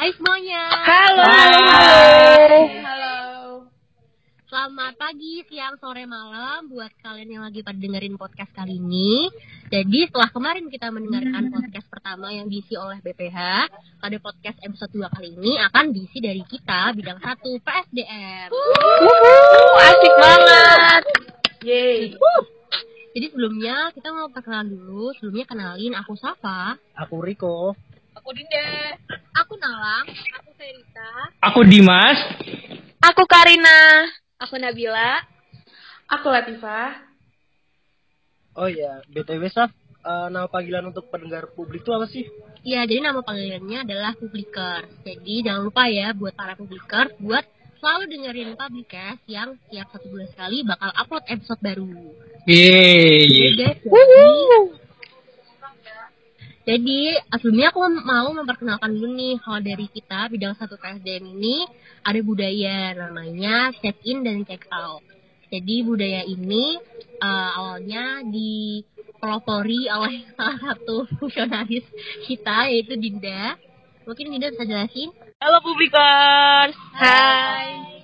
Hai semuanya. Halo. Halo. Halo. Selamat pagi, siang, sore, malam buat kalian yang lagi pada dengerin podcast kali ini. Jadi setelah kemarin kita mendengarkan podcast pertama yang diisi oleh BPH, pada podcast episode 2 kali ini akan diisi dari kita bidang 1 PSDM. Wuhu, asik banget. Yeay. Jadi sebelumnya kita mau perkenalan dulu. Sebelumnya kenalin aku Safa. Aku Riko. Aku Dinda. Aku Nalang. Aku Verita. Aku Dimas. Aku Karina. Aku Nabila. Aku Latifah. Oh iya, BTW Saf, eh, nama panggilan untuk pendengar publik itu apa sih? Iya, jadi nama panggilannya adalah Publiker. Jadi jangan lupa ya buat para Publiker buat selalu dengerin Publikers yang tiap satu bulan sekali bakal upload episode baru. Yeay. Jadi, guys, jadi, sebelumnya aku mau memperkenalkan dulu nih kalau dari kita bidang satu PSDM ini ada budaya namanya check in dan check out. Jadi budaya ini eh, awalnya dipelopori oleh salah satu fungsionaris kita yaitu Dinda. Mungkin Dinda bisa jelasin? Halo publikers. Hai. Hai.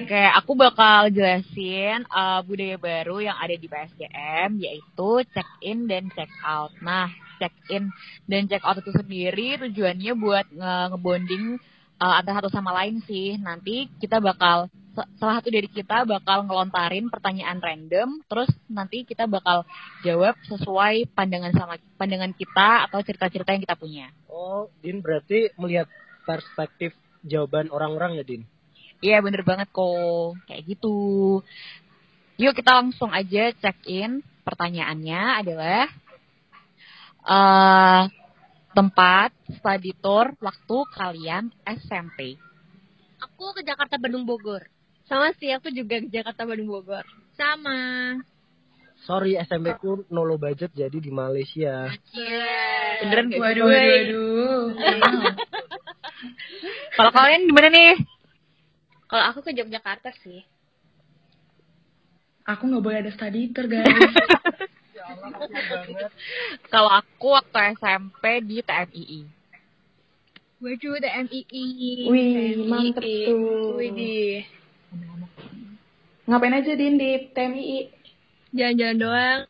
Oke, aku bakal jelasin uh, budaya baru yang ada di PSDM yaitu check in dan check out. Nah, check in dan check out itu sendiri tujuannya buat nge- ngebonding uh, antara satu sama lain sih. Nanti kita bakal salah satu dari kita bakal ngelontarin pertanyaan random, terus nanti kita bakal jawab sesuai pandangan sama pandangan kita atau cerita-cerita yang kita punya. Oh, Din berarti melihat perspektif jawaban orang-orang ya, Din? Iya bener banget kok Kayak gitu Yuk kita langsung aja check in Pertanyaannya adalah eh Tempat study tour Waktu kalian SMP Aku ke Jakarta Bandung Bogor. Sama sih aku juga ke Jakarta Bandung Bogor Sama. Sorry, SMP ku nolo budget jadi di Malaysia. Beneran gak? Waduh, waduh, waduh. Kalau kalian gimana nih? Kalau aku ke Yogyakarta sih. Aku nggak boleh ada study tour, guys. Kalau aku waktu SMP di TMII Waduh, TMII. Wih, mantep tuh. Widih. Ngapain aja, Din, di TMI? Jalan-jalan doang.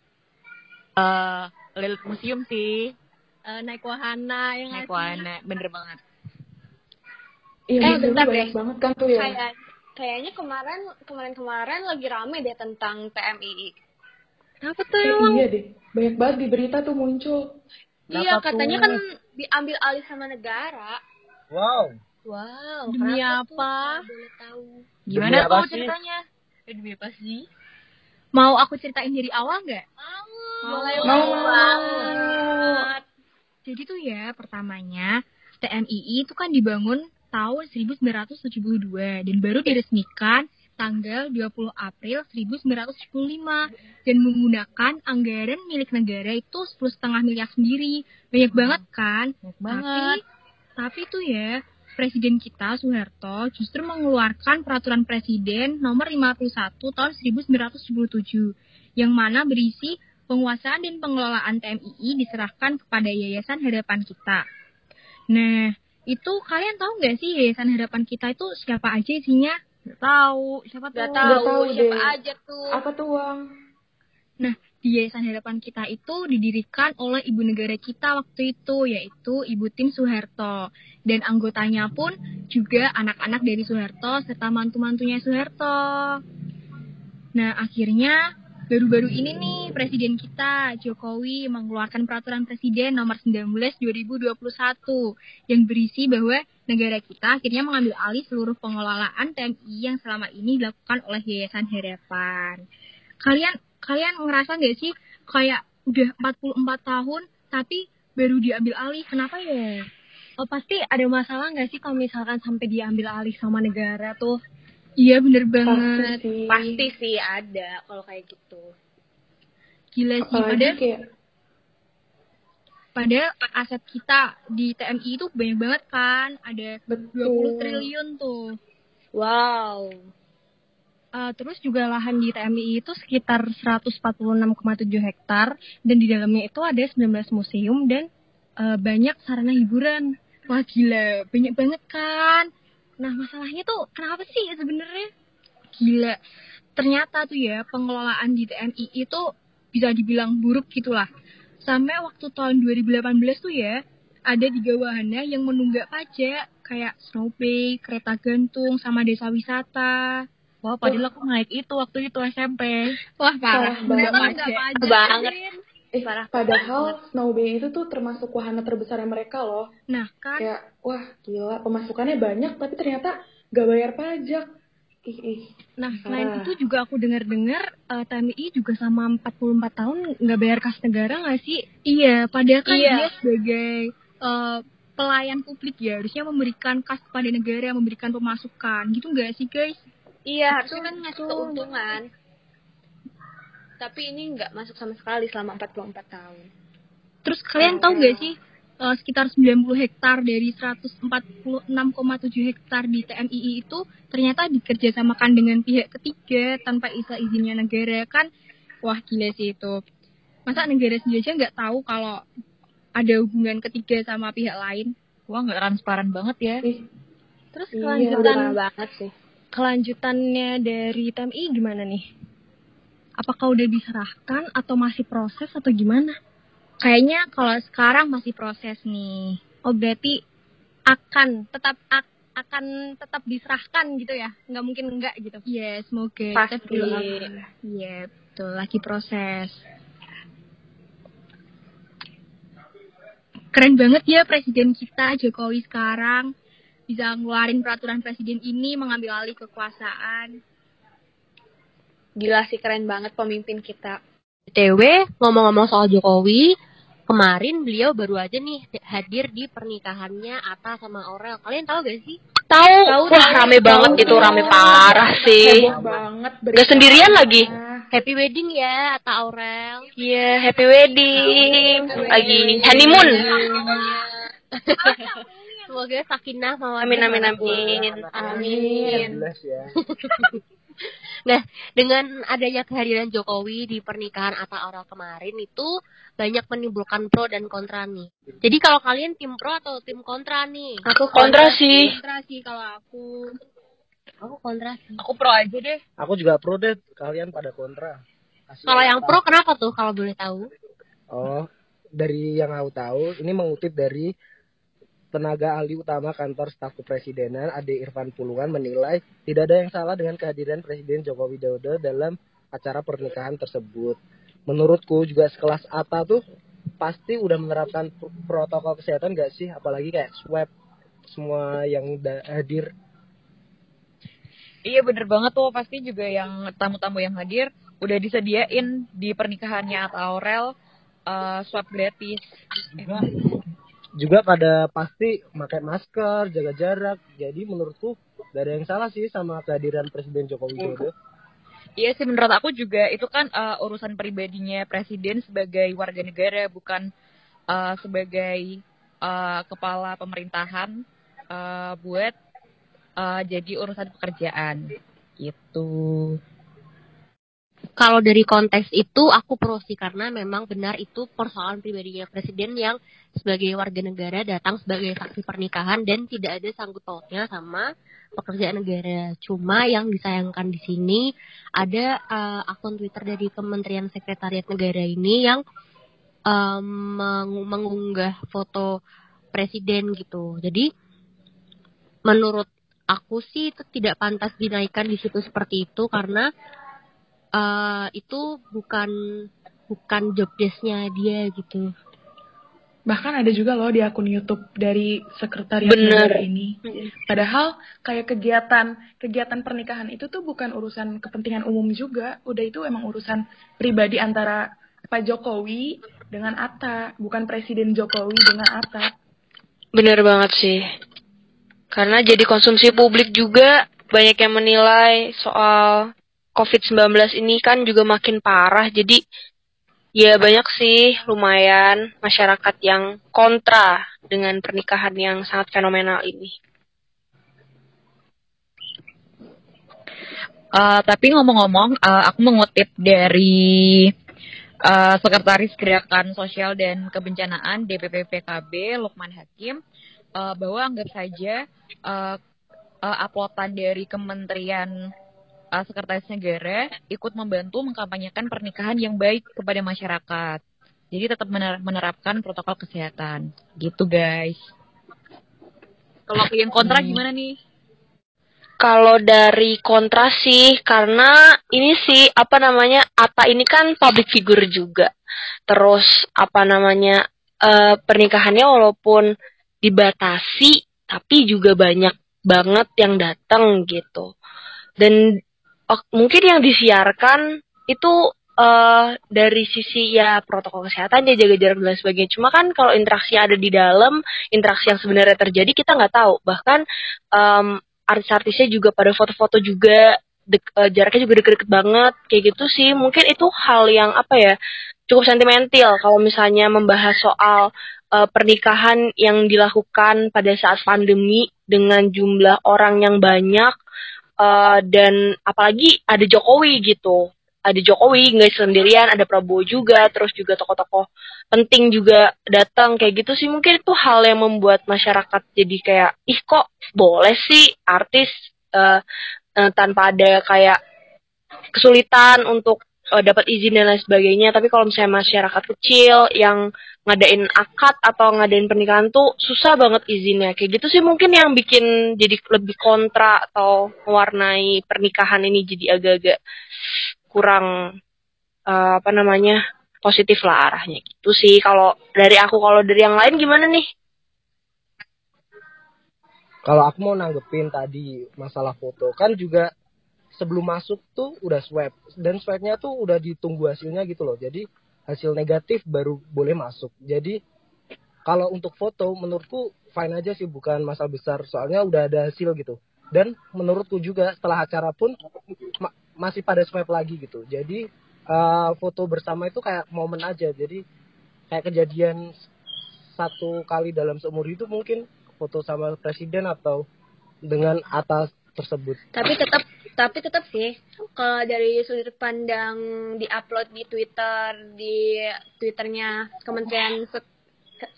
eh Lilit Museum sih Eh, naik wahana yang Naik wahana Bener banget Iya, Eh, bentar banyak deh. banget kan tuh ya. kayak kayaknya kemarin kemarin-kemarin lagi rame deh tentang TMII. Kenapa tuh Eh, emang? iya deh. Banyak banget di berita tuh muncul. Iya, Kenapa katanya tuh? kan diambil alih sama negara. Wow. Wow, Demi apa? tuh? Boleh tahu. Gimana Demi apa tuh sih? ceritanya? Eh, demi apa sih? Mau aku ceritain dari awal nggak? Boleh Mau. banget. Jadi tuh ya, pertamanya TMII itu kan dibangun tahun 1972 dan baru diresmikan tanggal 20 April 1975 dan menggunakan anggaran milik negara itu 10,5 miliar sendiri. Banyak banget kan? Banyak banget Tapi, tapi tuh ya, Presiden kita Soeharto justru mengeluarkan peraturan presiden nomor 51 tahun 1977 yang mana berisi penguasaan dan pengelolaan TMII diserahkan kepada Yayasan Harapan Kita. Nah, itu kalian tahu nggak sih Yayasan Harapan Kita itu siapa aja isinya? Gak tahu siapa tuh Gak tahu, tahu siapa deh. aja tuh. Apa tuh, Wang? Nah, di Yayasan Harapan Kita itu didirikan oleh ibu negara kita waktu itu, yaitu Ibu Tim Soeharto. Dan anggotanya pun juga anak-anak dari Soeharto serta mantu-mantunya Soeharto. Nah, akhirnya baru-baru ini nih Presiden kita, Jokowi, mengeluarkan peraturan Presiden nomor 19 2021 yang berisi bahwa negara kita akhirnya mengambil alih seluruh pengelolaan TMI yang selama ini dilakukan oleh Yayasan Harapan. Kalian kalian ngerasa nggak sih kayak udah 44 tahun tapi baru diambil alih? Kenapa ya? Oh, pasti ada masalah nggak sih kalau misalkan sampai diambil alih sama negara tuh iya bener Pasti banget sih. Pasti sih ada kalau kayak gitu. gila sih Apalagi padahal kayak padahal aset kita di TMI itu banyak banget kan ada betul. 20 triliun tuh Wow. Uh, terus juga lahan di TMI itu sekitar 146,7 hektar dan di dalamnya itu ada 19 museum dan uh, banyak sarana hiburan. Wah gila, banyak banget kan. Nah masalahnya tuh kenapa sih sebenarnya? Gila, ternyata tuh ya pengelolaan di TNI itu bisa dibilang buruk gitulah. Sampai waktu tahun 2018 tuh ya, ada tiga wahana yang menunggak pajak kayak Snowpay, kereta gantung, sama desa wisata. Wah, padahal aku naik itu waktu itu SMP. Wah parah, nunggak banget. pajak. banget. Eh, padahal Snowbay itu tuh termasuk wahana terbesar mereka loh. Nah kan, Kayak, wah gila, pemasukannya banyak tapi ternyata gak bayar pajak. Ih, ih. Nah, selain Parah. itu juga aku dengar-dengar eh, TNI juga sama 44 tahun nggak bayar kas negara nggak sih? Iya, padahal kan Iya. dia sebagai eh, pelayan publik ya harusnya memberikan kas kepada negara, memberikan pemasukan, gitu nggak sih guys? Iya, harusnya kan ngasih keuntungan. Tapi ini nggak masuk sama sekali selama 44 tahun. Terus kalian tahu nggak sih eh, sekitar 90 hektar dari 146,7 hektar di TNI itu ternyata dikerjasamakan dengan pihak ketiga tanpa isa izinnya negara kan? Wah gila sih itu. Masa negara sendiri aja nggak tahu kalau ada hubungan ketiga sama pihak lain? Wah, nggak transparan banget ya. Ih, Terus Iya, kelanjutan parah banget sih. kelanjutannya dari TMI gimana nih? Apakah udah diserahkan atau masih proses atau gimana? Kayaknya kalau sekarang masih proses nih. Oh berarti akan tetap ak- akan tetap diserahkan gitu ya? Nggak mungkin enggak gitu. Ya, semoga. Pasti. Iya, betul. Lagi proses. Keren banget ya presiden kita Jokowi sekarang bisa ngeluarin peraturan presiden ini mengambil alih kekuasaan. Gila sih keren banget pemimpin kita. BTW, ngomong-ngomong soal Jokowi, kemarin beliau baru aja nih hadir di pernikahannya Atta sama Aurel. Kalian tahu gak sih? Tahu, wah rame banget itu, rame parah sih. heboh banget. Gak sendirian lagi. Happy wedding ya Atta Aurel. Iya, happy wedding. Lagi honeymoon. Semoga sakinah mawaddah Amin, amin, warahmah. amin. Amin. Jelas ya. Nah, dengan adanya kehadiran Jokowi di pernikahan Atta Aurel kemarin itu banyak menimbulkan pro dan kontra nih. Jadi kalau kalian tim pro atau tim kontra nih? Aku kontra sih. Kontra sih kalau aku. Aku kontra sih. Aku pro aja deh. Aku juga pro deh, kalian pada kontra. Kalau yang pro kenapa tuh kalau boleh tahu? Oh, dari yang aku tahu, ini mengutip dari tenaga ahli utama kantor staf kepresidenan Ade Irfan Pulungan menilai tidak ada yang salah dengan kehadiran Presiden Joko Widodo dalam acara pernikahan tersebut. Menurutku juga sekelas Atta tuh pasti udah menerapkan pr- protokol kesehatan gak sih? Apalagi kayak swab semua yang hadir. Iya bener banget tuh pasti juga yang tamu-tamu yang hadir udah disediain di pernikahannya Atta Aurel eh, swab gratis. Juga pada pasti pakai masker, jaga jarak. Jadi menurutku gak ada yang salah sih sama kehadiran Presiden Joko Widodo. Iya sih menurut aku juga itu kan eh, urusan pribadinya presiden sebagai warga negara bukan eh, sebagai eh, kepala pemerintahan eh, buat eh, jadi urusan pekerjaan gitu. Kalau dari konteks itu aku pro sih karena memang benar itu persoalan pribadinya presiden yang sebagai warga negara datang sebagai saksi pernikahan dan tidak ada sangkut pautnya sama pekerjaan negara. Cuma yang disayangkan di sini ada eh, akun Twitter dari Kementerian Sekretariat Negara ini yang meng- mengunggah foto presiden gitu. Jadi menurut aku sih itu tidak pantas dinaikkan di situ seperti itu karena eh itu bukan bukan job desk-nya dia gitu. Bahkan ada juga loh di akun YouTube dari sekretariat Bener. negara ini. Padahal kayak kegiatan kegiatan pernikahan itu tuh bukan urusan kepentingan umum juga. Udah itu emang urusan pribadi antara Pak Jokowi dengan Atta, bukan Presiden Jokowi dengan Atta. Bener banget sih. Karena jadi konsumsi publik juga banyak yang menilai soal COVID-19 ini kan juga makin parah. Jadi ya banyak sih lumayan masyarakat yang kontra dengan pernikahan yang sangat fenomenal ini. Eh, tapi ngomong-ngomong, eh, aku mengutip dari eh, Sekretaris Gerakan Sosial dan Kebencanaan DPP PKB Lukman Hakim eh, bahwa anggap saja eh, eh, uploadan dari Kementerian eh, Sekretaris Negara ikut membantu mengkampanyekan pernikahan yang baik kepada masyarakat. Jadi tetap mener- menerapkan protokol kesehatan. Gitu guys. Kalau yang kontra gimana nih? Kalau dari kontra sih, karena ini sih apa namanya, Ata ini kan public figure juga. Terus apa namanya eh, pernikahannya walaupun dibatasi, tapi juga banyak banget yang datang gitu. Dan mungkin yang disiarkan itu eh dari sisi ya protokol kesehatan ya jaga jarak dan sebagainya. Cuma kan kalau interaksi ada di dalam, interaksi yang sebenarnya terjadi kita nggak tahu. Bahkan em, artis-artisnya juga pada foto-foto juga dek- eh, jaraknya juga deket-deket banget kayak gitu sih. Mungkin itu hal yang apa ya cukup sentimental kalau misalnya membahas soal eh, pernikahan yang dilakukan pada saat pandemi dengan jumlah orang yang banyak eh, dan apalagi ada Jokowi gitu. Ada Jokowi nggak sendirian ada Prabowo juga terus juga tokoh-tokoh penting juga datang kayak gitu sih. Mungkin itu hal yang membuat masyarakat jadi kayak ih kok boleh sih artis eh, eh, tanpa ada kayak kesulitan untuk eh, dapat izin dan lain sebagainya. Tapi kalau misalnya masyarakat kecil yang ngadain akad atau ngadain pernikahan tuh susah banget izinnya. Kayak gitu sih mungkin yang bikin jadi lebih kontra atau mewarnai pernikahan ini jadi agak-agak kurang eh, apa namanya positif lah arahnya. Gitu sih. Kalau dari aku kalau dari yang lain gimana nih? Kalau aku mau nanggepin tadi masalah foto kan juga sebelum masuk tuh udah swab. Dan swabnya tuh udah ditunggu hasilnya gitu loh. Jadi hasil negatif baru boleh masuk. Jadi kalau untuk foto menurutku fine aja sih bukan masalah besar soalnya udah ada hasil gitu. Dan menurutku juga setelah acara pun ma- masih pada swab lagi gitu. Jadi eh, foto bersama itu kayak momen aja. Jadi kayak kejadian satu kali dalam seumur hidup mungkin foto sama presiden atau dengan atas tersebut. tapi tetap tapi tetap sih kalau dari sudut pandang diupload di Twitter di Twitternya Kementerian Sek-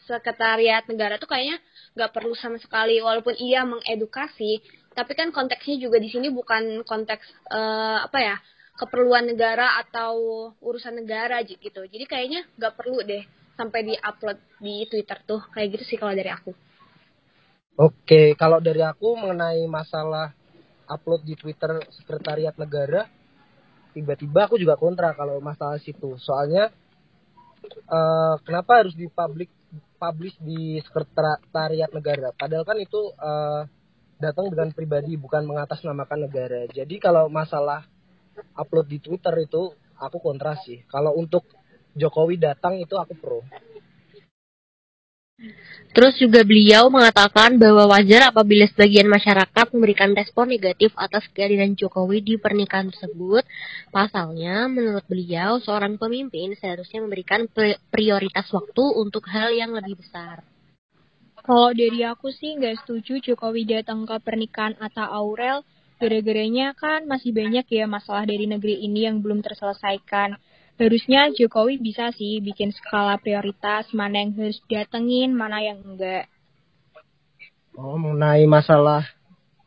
Sekretariat Negara tuh kayaknya nggak perlu sama sekali. Walaupun iya mengedukasi tapi kan konteksnya juga di sini bukan konteks eh, apa ya keperluan negara atau urusan negara gitu. Jadi kayaknya nggak perlu deh sampai diupload di Twitter tuh. Kayak gitu sih kalau dari aku. Oke, kalau dari aku mengenai masalah upload di Twitter Sekretariat Negara, tiba-tiba aku juga kontra kalau masalah situ. Soalnya eh, kenapa harus dipublish publish di Sekretariat Negara? Padahal kan itu eh, datang dengan pribadi bukan mengatasnamakan negara. Jadi kalau masalah upload di Twitter itu aku kontra sih. Kalau untuk Jokowi datang itu aku pro. Terus juga beliau mengatakan bahwa wajar apabila sebagian masyarakat memberikan respon negatif atas kehadiran Jokowi di pernikahan tersebut. Pasalnya, menurut beliau, seorang pemimpin seharusnya memberikan pri- prioritas waktu untuk hal yang lebih besar. Kalau dari aku sih nggak setuju Jokowi datang ke pernikahan Atta Aurel. Gara-garanya kan masih banyak ya masalah dari negeri ini yang belum terselesaikan. Harusnya Jokowi bisa sih bikin skala prioritas mana yang harus datengin, mana yang enggak. Oh, mengenai masalah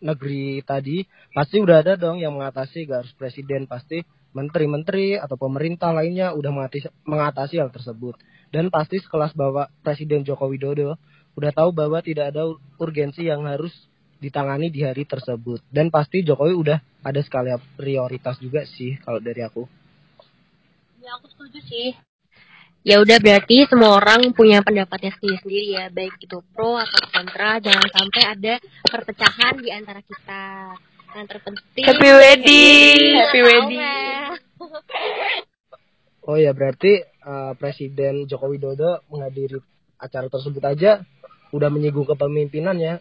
negeri tadi, pasti udah ada dong yang mengatasi, gak harus presiden, pasti menteri-menteri atau pemerintah lainnya udah mengatasi, mengatasi hal tersebut. Dan pasti sekelas bawa Presiden Joko Widodo udah tahu bahwa tidak ada urgensi yang harus ditangani di hari tersebut. Dan pasti Jokowi udah ada skala prioritas juga sih kalau dari aku. Ya aku setuju sih. Ya udah berarti semua orang punya pendapatnya sendiri-sendiri ya, baik itu pro atau kontra, jangan sampai ada perpecahan di antara kita. Yang terpenting Happy wedding, happy Aurel. wedding. Oh ya berarti eh, Presiden Joko Widodo menghadiri acara tersebut aja udah menyinggung kepemimpinan ya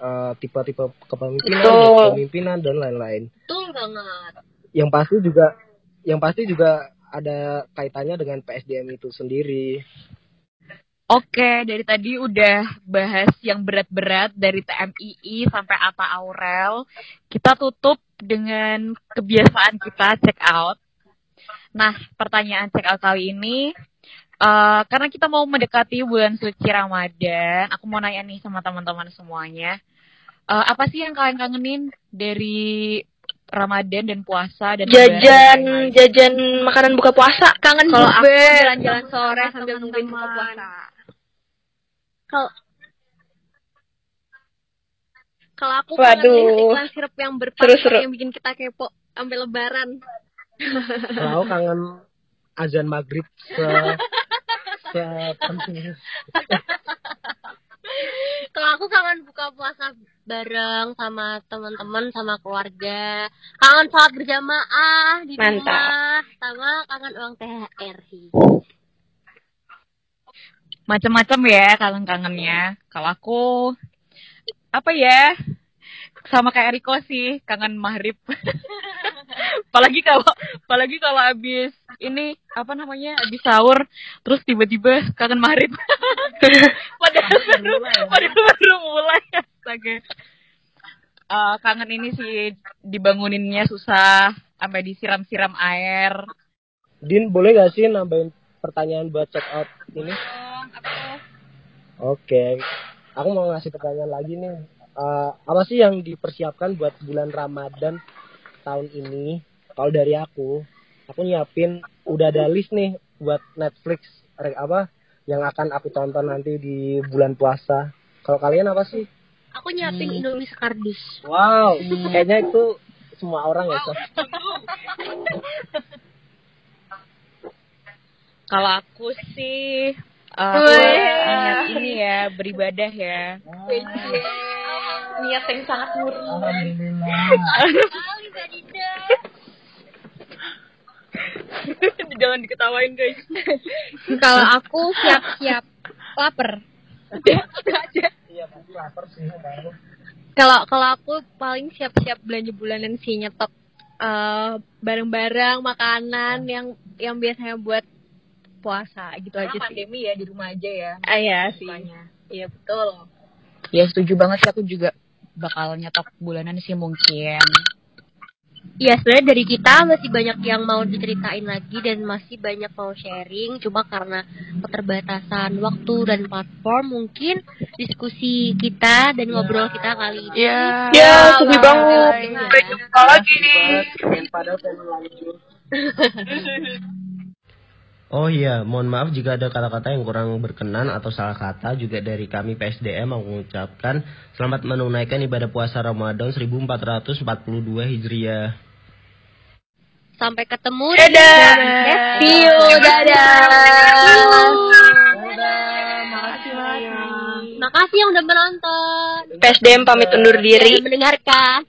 Eh, tipe-tipe kepemimpinan, Betul. gaya kepemimpinan dan lain-lain. Betul banget. Yang pasti juga yang pasti juga ada kaitannya dengan PSDM itu sendiri. Oke, dari tadi udah bahas yang berat-berat dari TMII sampai Atta Aurel. Kita tutup dengan kebiasaan kita check out. Nah, pertanyaan check out kali ini, Eh, karena kita mau mendekati bulan suci Ramadan, aku mau nanya nih sama teman-teman semuanya. Eh, apa sih yang kalian kangenin dari Ramadan dan puasa dan lebaran Jajan, lain-lain? jajan makanan buka puasa. Kangen Kalau aku bukber. jalan-jalan sore sambil nungguin buka puasa. Kalau kalau aku Waduh. kangen iklan sirup yang Seru-seru. yang bikin kita kepo sampai lebaran. Kalau kangen azan maghrib se sepenting Kalau aku kangen buka puasa bareng sama teman-teman sama keluarga. Kangen sholat berjamaah di Mantap. rumah sama kangen uang THR. Macam-macam ya kangen-kangennya. Kalau aku apa ya? Sama kayak Riko sih, kangen maghrib. apalagi kalau apalagi kalau habis ini apa namanya? habis sahur terus tiba-tiba kangen maghrib. padahal baru, padahal baru mulai astaga. Eh, kangen ini sih dibanguninnya susah sampai disiram-siram air. Din boleh gak sih nambahin pertanyaan buat check out ini Oke, aku mau ngasih pertanyaan lagi nih. Eh, apa sih yang dipersiapkan buat bulan Ramadan tahun ini? Kalau dari aku, aku nyiapin udah ada list nih buat Netflix apa yang akan aku tonton nanti di bulan puasa. Kalau kalian apa sih? Aku nyiapin Indomie sekardus. Wow, kayaknya itu semua orang ya. Sof. Kalau aku sih eh, niat ini ya beribadah ya. Niat yang sangat murni. Jangan diketawain guys. Kalau aku siap-siap lapar. Iya, pasti lapar sih. baru. Kalau kalau aku paling siap-siap belanja bulanan sih nyetok eh, barang-barang makanan yang yang biasanya buat puasa gitu aja sih. pandemi ya di rumah aja ya. Ah, iya sih. Iya betul. Ya setuju banget sih aku juga bakal nyetok bulanan sih mungkin. Iya sebenarnya dari kita masih banyak yang mau diceritain lagi dan masih banyak mau sharing. Cuma karena keterbatasan waktu dan platform mungkin diskusi kita dan ngobrol kita kali ini. Ya, Ya, sedih banget. Iya. Sampai jumpa lagi. Lanjut. Oh iya, mohon maaf jika ada kata-kata yang kurang berkenan atau salah kata juga dari kami PSDM mengucapkan selamat menunaikan ibadah puasa Ramadan 1442 Hijriah. Sampai ketemu. Dadah. See you. Dadah. Makasih yang udah menonton. PSDM pamit undur diri. Mendengarkan.